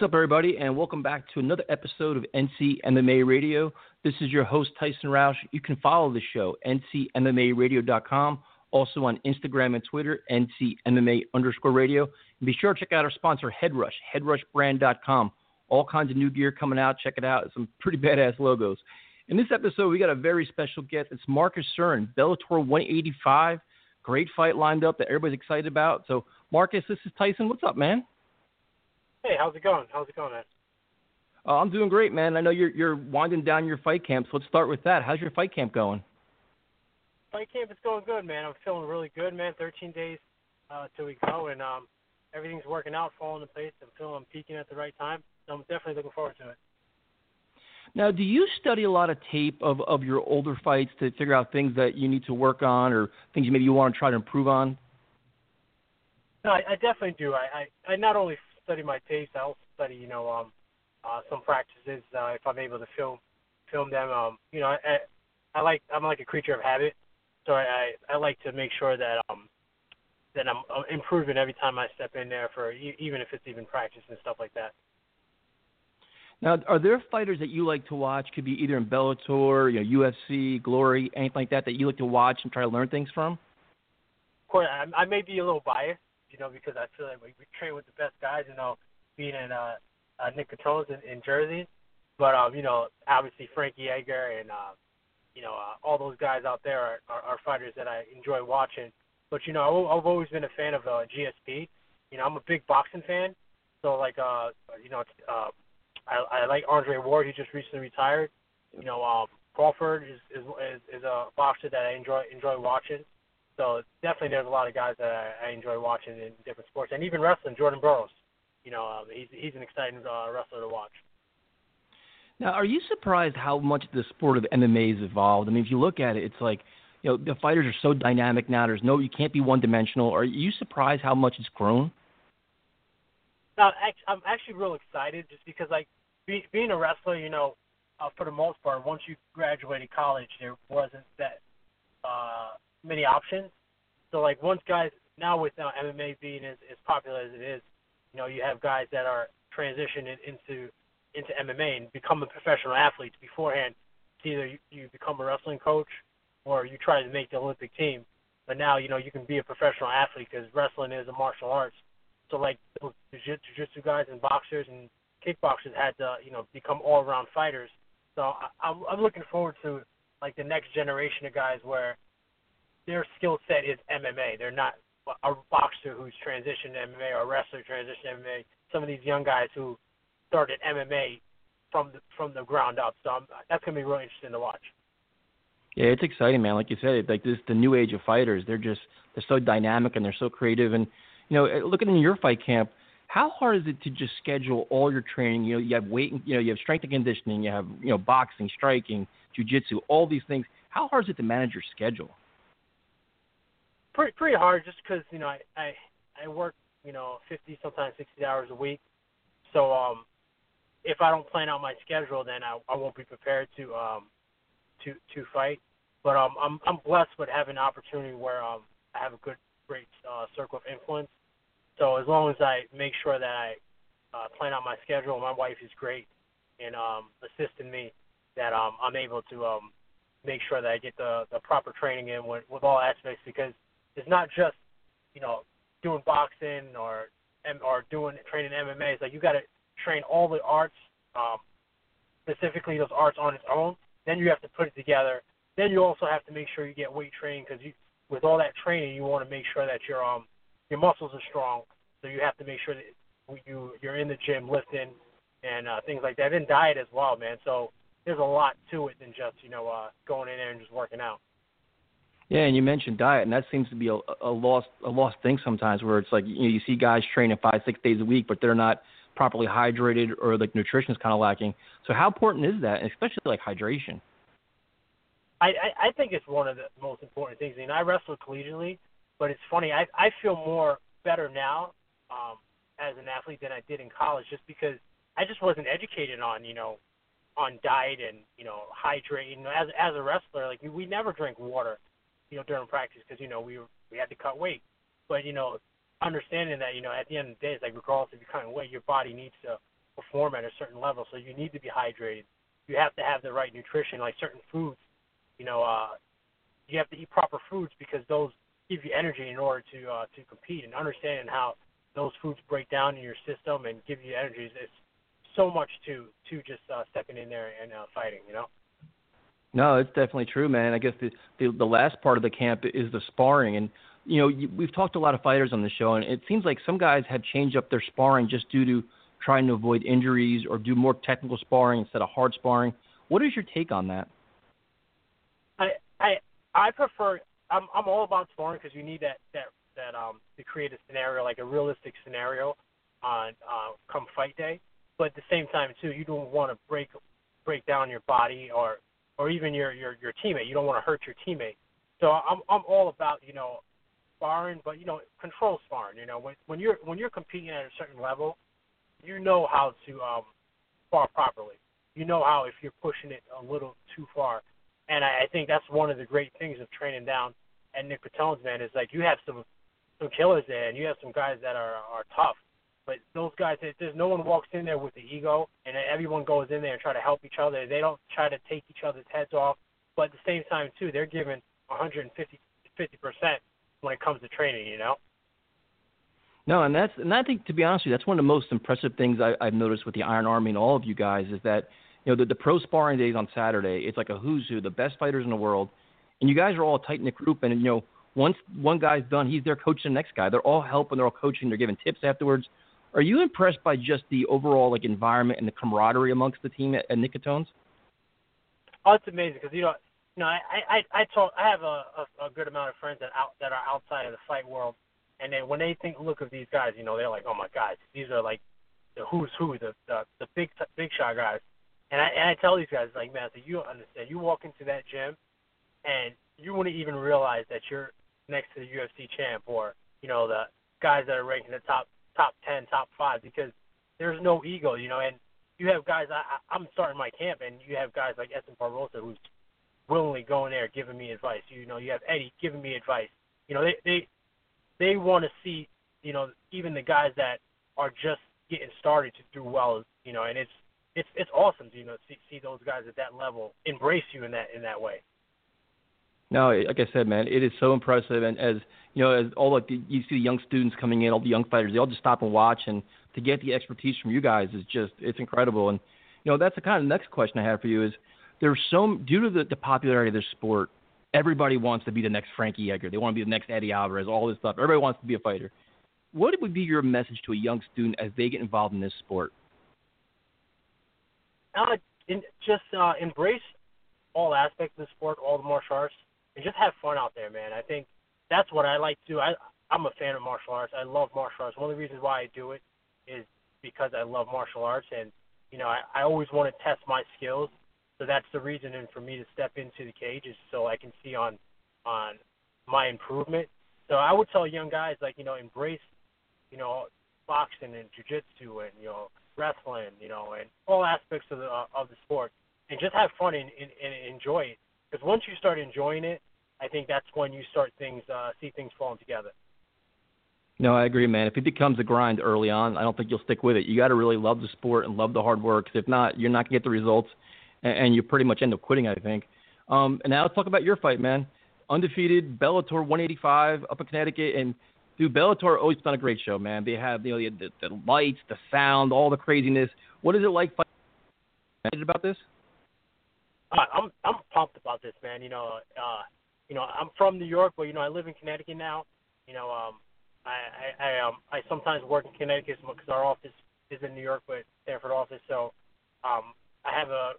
What's up, everybody, and welcome back to another episode of NC MMA Radio. This is your host, Tyson Roush. You can follow the show, ncmmaradio.com, also on Instagram and Twitter, ncmma underscore radio. And be sure to check out our sponsor, Headrush, headrushbrand.com. All kinds of new gear coming out. Check it out. Some pretty badass logos. In this episode, we got a very special guest. It's Marcus Surin, Bellator 185. Great fight lined up that everybody's excited about. So, Marcus, this is Tyson. What's up, man? Hey, how's it going? How's it going, man? Uh, I'm doing great, man. I know you're you're winding down your fight camp, so let's start with that. How's your fight camp going? Fight camp is going good, man. I'm feeling really good, man. 13 days uh, till we go, and um, everything's working out, falling into place. I'm feeling I'm peaking at the right time, so I'm definitely looking forward to it. Now, do you study a lot of tape of of your older fights to figure out things that you need to work on or things maybe you want to try to improve on? No, I, I definitely do. I, I I not only study my tapes. I also study, you know, um, uh, some practices uh, if I'm able to film film them. Um, you know, I, I like I'm like a creature of habit, so I I like to make sure that um that I'm improving every time I step in there for even if it's even practice and stuff like that. Now, are there fighters that you like to watch? Could be either in Bellator, you know, UFC, Glory, anything like that that you like to watch and try to learn things from. Of course, I, I may be a little biased, know, because I feel like we, we train with the best guys, you know, being in uh, uh, Nick Catone's in, in Jersey. But, um, you know, obviously Frankie Edgar and, uh, you know, uh, all those guys out there are, are, are fighters that I enjoy watching. But, you know, I've always been a fan of uh, GSP. You know, I'm a big boxing fan. So, like, uh, you know, uh, I, I like Andre Ward. He just recently retired. You know, um, Crawford is, is is is a boxer that I enjoy enjoy watching. So definitely, there's a lot of guys that I, I enjoy watching in different sports, and even wrestling. Jordan Burroughs, you know, um, he's he's an exciting uh, wrestler to watch. Now, are you surprised how much the sport of MMA has evolved? I mean, if you look at it, it's like you know the fighters are so dynamic now. There's no, you can't be one dimensional. Are you surprised how much it's grown? No, I'm actually real excited just because like be, being a wrestler, you know, uh, for the most part, once you graduated college, there wasn't that uh, many options. So like once guys now with uh, MMA being as, as popular as it is, you know, you have guys that are transitioning into into MMA and become a professional athletes. Beforehand, it's either you, you become a wrestling coach or you try to make the Olympic team. But now, you know, you can be a professional athlete because wrestling is a martial arts. So like jiu-jitsu guys and boxers and kickboxers had to, you know, become all-around fighters. So I, I'm, I'm looking forward to like the next generation of guys where their skill set is MMA. They're not a boxer who's transitioned to MMA or a wrestler transitioned to MMA. Some of these young guys who started MMA from the from the ground up. So I'm, that's gonna be really interesting to watch. Yeah, it's exciting, man. Like you said, like this the new age of fighters. They're just they're so dynamic and they're so creative. And you know, eh, looking in your fight camp, how hard is it to just schedule all your training? You know, you have weight, you know, you have strength and conditioning, you have you know boxing, striking, jujitsu, all these things. How hard is it to manage your schedule? Pretty pretty hard just because you know I, I I work you know 50 sometimes 60 hours a week, so um if I don't plan out my schedule then I I won't be prepared to um to to fight. But um I'm I'm blessed with having an opportunity where um I have a good great uh, circle of influence. So as long as I make sure that I uh, plan out my schedule, my wife is great in um assisting me that um I'm able to um make sure that I get the the proper training in with, with all aspects because it's not just you know doing boxing or or doing training MMA. It's like you got to train all the arts, um, specifically those arts on its own. Then you have to put it together. Then you also have to make sure you get weight training because you, with all that training, you want to make sure that your um your muscles are strong. So you have to make sure that you you're in the gym lifting and uh, things like that. And diet as well, man. So there's a lot to it than just you know uh, going in there and just working out. Yeah, and you mentioned diet, and that seems to be a, a lost a lost thing sometimes, where it's like you know you see guys training five six days a week, but they're not properly hydrated or like nutrition is kind of lacking. So how important is that, and especially like hydration? I, I I think it's one of the most important things. I mean, I wrestle collegiately, but it's funny. I I feel more better now um, as an athlete than I did in college, just because I just wasn't educated on you know on diet and you know know, as as a wrestler, like we never drink water, you know, during practice because you know we we had to cut weight. But you know, understanding that you know at the end of the day, it's like regardless of your kind of weight, your body needs to perform at a certain level, so you need to be hydrated. You have to have the right nutrition, like certain foods. You know, uh, you have to eat proper foods because those give you energy in order to uh, to compete. And understanding how those foods break down in your system and give you energy is so much to to just uh, stepping in there and uh, fighting. You know. No, it's definitely true, man. I guess the, the the last part of the camp is the sparring, and you know you, we've talked to a lot of fighters on the show, and it seems like some guys have changed up their sparring just due to trying to avoid injuries or do more technical sparring instead of hard sparring. What is your take on that? I I I prefer. I'm I'm all about sparring because you need that that that um to create a scenario like a realistic scenario on uh, come fight day. But at the same time too, you don't want to break break down your body or or even your your your teammate. You don't want to hurt your teammate. So I'm I'm all about you know sparring, but you know control sparring. You know when when you're when you're competing at a certain level, you know how to um spar properly. You know how if you're pushing it a little too far, and I, I think that's one of the great things of training down at Nick Catone's man is like you have some some killers there, and you have some guys that are are tough. But those guys, there's no one walks in there with the ego, and everyone goes in there and try to help each other. They don't try to take each other's heads off, but at the same time too, they're giving 150 50 percent when it comes to training. You know. No, and that's and I think to be honest with you, that's one of the most impressive things I, I've noticed with the Iron Army and all of you guys is that you know the, the pro sparring days on Saturday, it's like a who's who, the best fighters in the world, and you guys are all a tight knit group, and you know once one guy's done, he's there coaching the next guy. They're all helping, they're all coaching, they're giving tips afterwards. Are you impressed by just the overall like environment and the camaraderie amongst the team at, at Nick Catone's? Oh, it's amazing because you know, you know, I I I talk. I have a, a a good amount of friends that out that are outside of the fight world, and then when they think look of these guys, you know, they're like, oh my god, these are like the who's who, the the, the big big shot guys. And I and I tell these guys like, man, so you don't understand. You walk into that gym, and you wouldn't even realize that you're next to the UFC champ or you know the guys that are ranked in the top top ten, top five because there's no ego, you know. And you have guys. I, I'm starting my camp, and you have guys like Edson Barboza who's willingly going there giving me advice. You know, you have Eddie giving me advice. You know, they they they want to see you know even the guys that are just getting started to do well. You know, and it's it's it's awesome to you know see see those guys at that level embrace you in that in that way. No, like I said, man, it is so impressive, and as you know, as all like the, you see the young students coming in, all the young fighters, they all just stop and watch, and to get the expertise from you guys is just it's incredible. And you know, that's the kind of next question I have for you is there's so due to the, the popularity of this sport, everybody wants to be the next Frankie Edgar. They want to be the next Eddie Alvarez, all this stuff. Everybody wants to be a fighter. What would be your message to a young student as they get involved in this sport? Uh, in, just uh, embrace all aspects of the sport, all the martial arts, and just have fun out there, man. I think that's what I like to. I I'm a fan of martial arts. I love martial arts. One of the reasons why I do it is because I love martial arts, and you know I, I always want to test my skills. So that's the reason and for me to step into the cage is so I can see on on my improvement. So I would tell young guys like you know embrace you know boxing and jujitsu and you know wrestling, you know, and all aspects of the uh, of the sport, and just have fun and, and, and enjoy it. Because once you start enjoying it, I think that's when you start things uh, see things falling together. No, I agree, man. If it becomes a grind early on, I don't think you'll stick with it. You got to really love the sport and love the hard work. Cause if not, you're not gonna get the results, and, and you pretty much end up quitting. I think. Um, and now let's talk about your fight, man. Undefeated Bellator 185 up in Connecticut, and dude, Bellator always done a great show, man. They have you know the, the lights, the sound, all the craziness. What is it like fighting about this? Uh, I'm I'm pumped about this, man. You know, uh, you know, I'm from New York, but you know, I live in Connecticut now. You know, um, I I, I um I sometimes work in Connecticut because our office is in New York, but Stamford office. So, um, I have a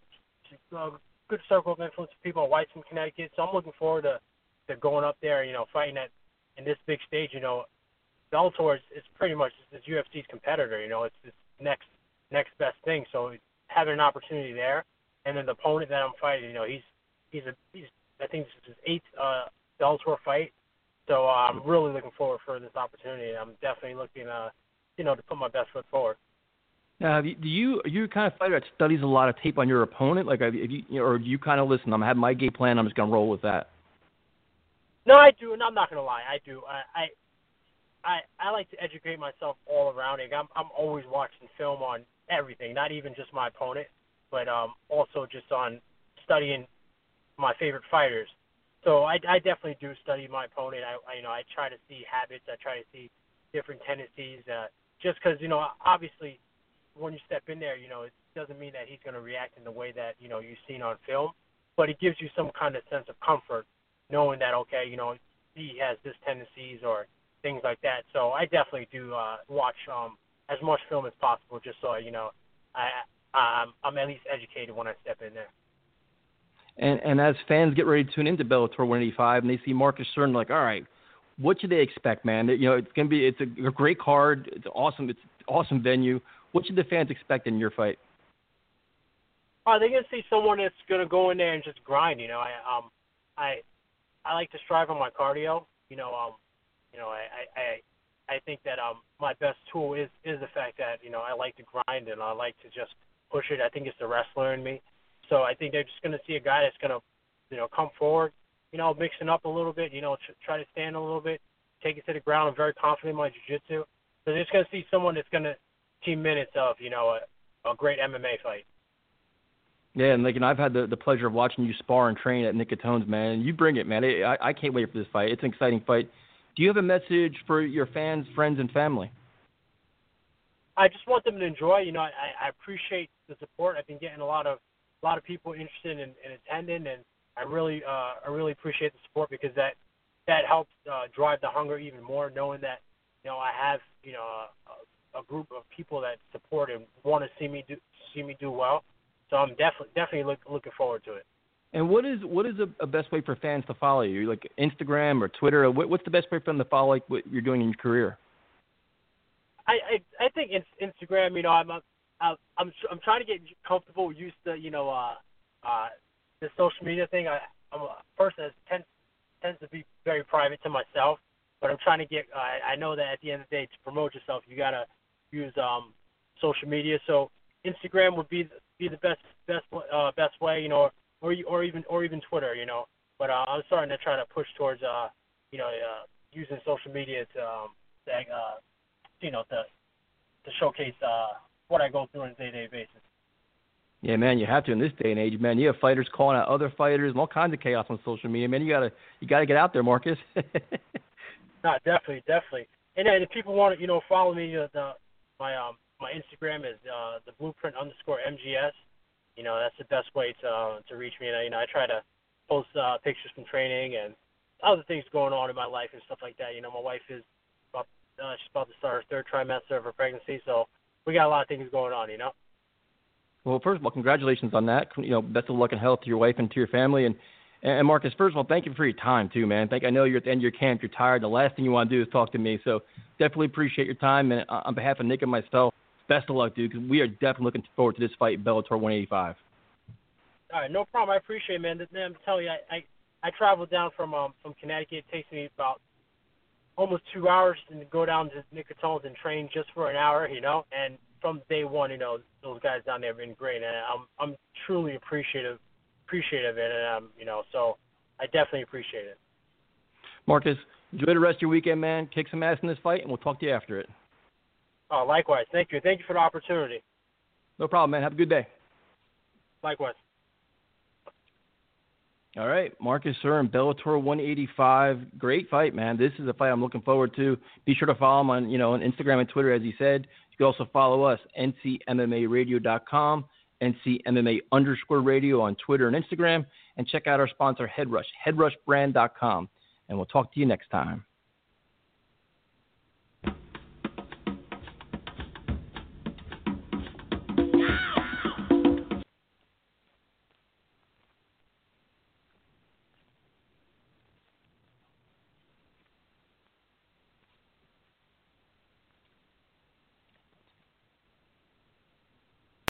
a good circle of influence of people. Wife's from Connecticut, so I'm looking forward to to going up there. You know, fighting at in this big stage. You know, Bellator is, is pretty much is UFC's competitor. You know, it's it's next next best thing. So having an opportunity there, and then the opponent that I'm fighting, you know, he's he's a he's I think this is his eighth uh, Bellator fight. So uh, I'm really looking forward for this opportunity. I'm definitely looking, uh, you know, to put my best foot forward. Now, do you are you kind of fighter that studies a lot of tape on your opponent? Like, have you, you know, or do you kind of listen? I'm having my game plan. I'm just gonna roll with that. No, I do, and I'm not gonna lie, I do. I I I, I like to educate myself all around. I'm I'm always watching film on everything, not even just my opponent, but um also just on studying my favorite fighters. So I, I definitely do study my opponent. I, I you know I try to see habits. I try to see different tendencies. Uh, just because you know obviously when you step in there, you know it doesn't mean that he's going to react in the way that you know you've seen on film, but it gives you some kind of sense of comfort knowing that okay you know he has this tendencies or things like that. So I definitely do uh, watch um, as much film as possible just so you know I I'm, I'm at least educated when I step in there. And and as fans get ready to tune into Bellator 185 and they see Marcus Surin, like, all right, what should they expect, man? You know, it's gonna be it's a, great card. It's awesome. It's awesome venue. What should the fans expect in your fight? Are they gonna see someone that's gonna go in there and just grind? You know, I um, I I like to strive on my cardio. You know, um, you know, I I I think that um my best tool is is the fact that you know I like to grind and I like to just push it. I think it's the wrestler in me. So I think they're just going to see a guy that's going to, you know, come forward, you know, mixing up a little bit, you know, try to stand a little bit, take it to the ground. I'm very confident in my jiu-jitsu. So they're just going to see someone that's going to team minutes of, you know, a, a great MMA fight. Yeah, and like, and I've had the the pleasure of watching you spar and train at Nick Catone's, man. You bring it, man. I I can't wait for this fight. It's an exciting fight. Do you have a message for your fans, friends, and family? I just want them to enjoy. You know, I, I appreciate the support. I've been getting a lot of a lot of people interested in, in attending, and I really uh, I really appreciate the support because that that helps uh, drive the hunger even more, knowing that you know I have you know a, a group of people that support and want to see me do see me do well. So I'm definitely definitely look, looking forward to it. And what is what is a, a best way for fans to follow you? Like Instagram or Twitter? Or what, what's the best way for them to follow like what you're doing in your career? I I, I think Instagram. You know, I'm I'm I'm trying to get comfortable, used to you know uh, uh, the social media thing. I, I'm a person that tends tends to be very private to myself, but I'm trying to get. I, I know that at the end of the day, to promote yourself, you gotta use um, social media. So Instagram would be be the best best uh, best way, you know, or or even or even Twitter, you know. But uh, I'm starting to try to push towards uh, you know, uh, using social media to um, to, uh, you know, to to showcase uh what I go through on a day-to-day basis. Yeah, man, you have to in this day and age, man. You have fighters calling out other fighters and all kinds of chaos on social media, man. You gotta you gotta get out there, Marcus. no, definitely, definitely. And then if people want to, you know, follow me, uh, the my um my Instagram is uh the blueprint underscore MGS. You know, that's the best way to uh, to reach me. And you know, I try to post uh, pictures from training and other things going on in my life and stuff like that. You know, my wife is about, uh, she's about to start her third trimester of her pregnancy, so we got a lot of things going on, you know. Well, first of all, congratulations on that. You know, best of luck and health to your wife and to your family. And and Marcus, first of all, thank you for your time too, man. Thank. I know you're at the end of your camp. You're tired. The last thing you want to do is talk to me. So definitely appreciate your time. And on behalf of Nick and myself, best of luck, dude. Because we are definitely looking forward to this fight, Bellator 185. All right, no problem. I appreciate it, man. I'm telling you, I I, I traveled down from um from Connecticut. It takes me about almost two hours to go down to Nick Catone's and train just for an hour, you know. And from day one, you know, those guys down there have been great, and I'm I'm truly appreciative appreciative of it, and um, you know, so I definitely appreciate it. Marcus, enjoy the rest of your weekend, man. Kick some ass in this fight, and we'll talk to you after it. Oh, likewise. Thank you. Thank you for the opportunity. No problem, man. Have a good day. Likewise. All right, Marcus Surin, Bellator 185. Great fight, man. This is a fight I'm looking forward to. Be sure to follow him on, you know, on Instagram and Twitter, as he said. You can also follow us, ncmmaradio.com, ncmma underscore radio on Twitter and Instagram, and check out our sponsor, Headrush, headrushbrand.com. And we'll talk to you next time.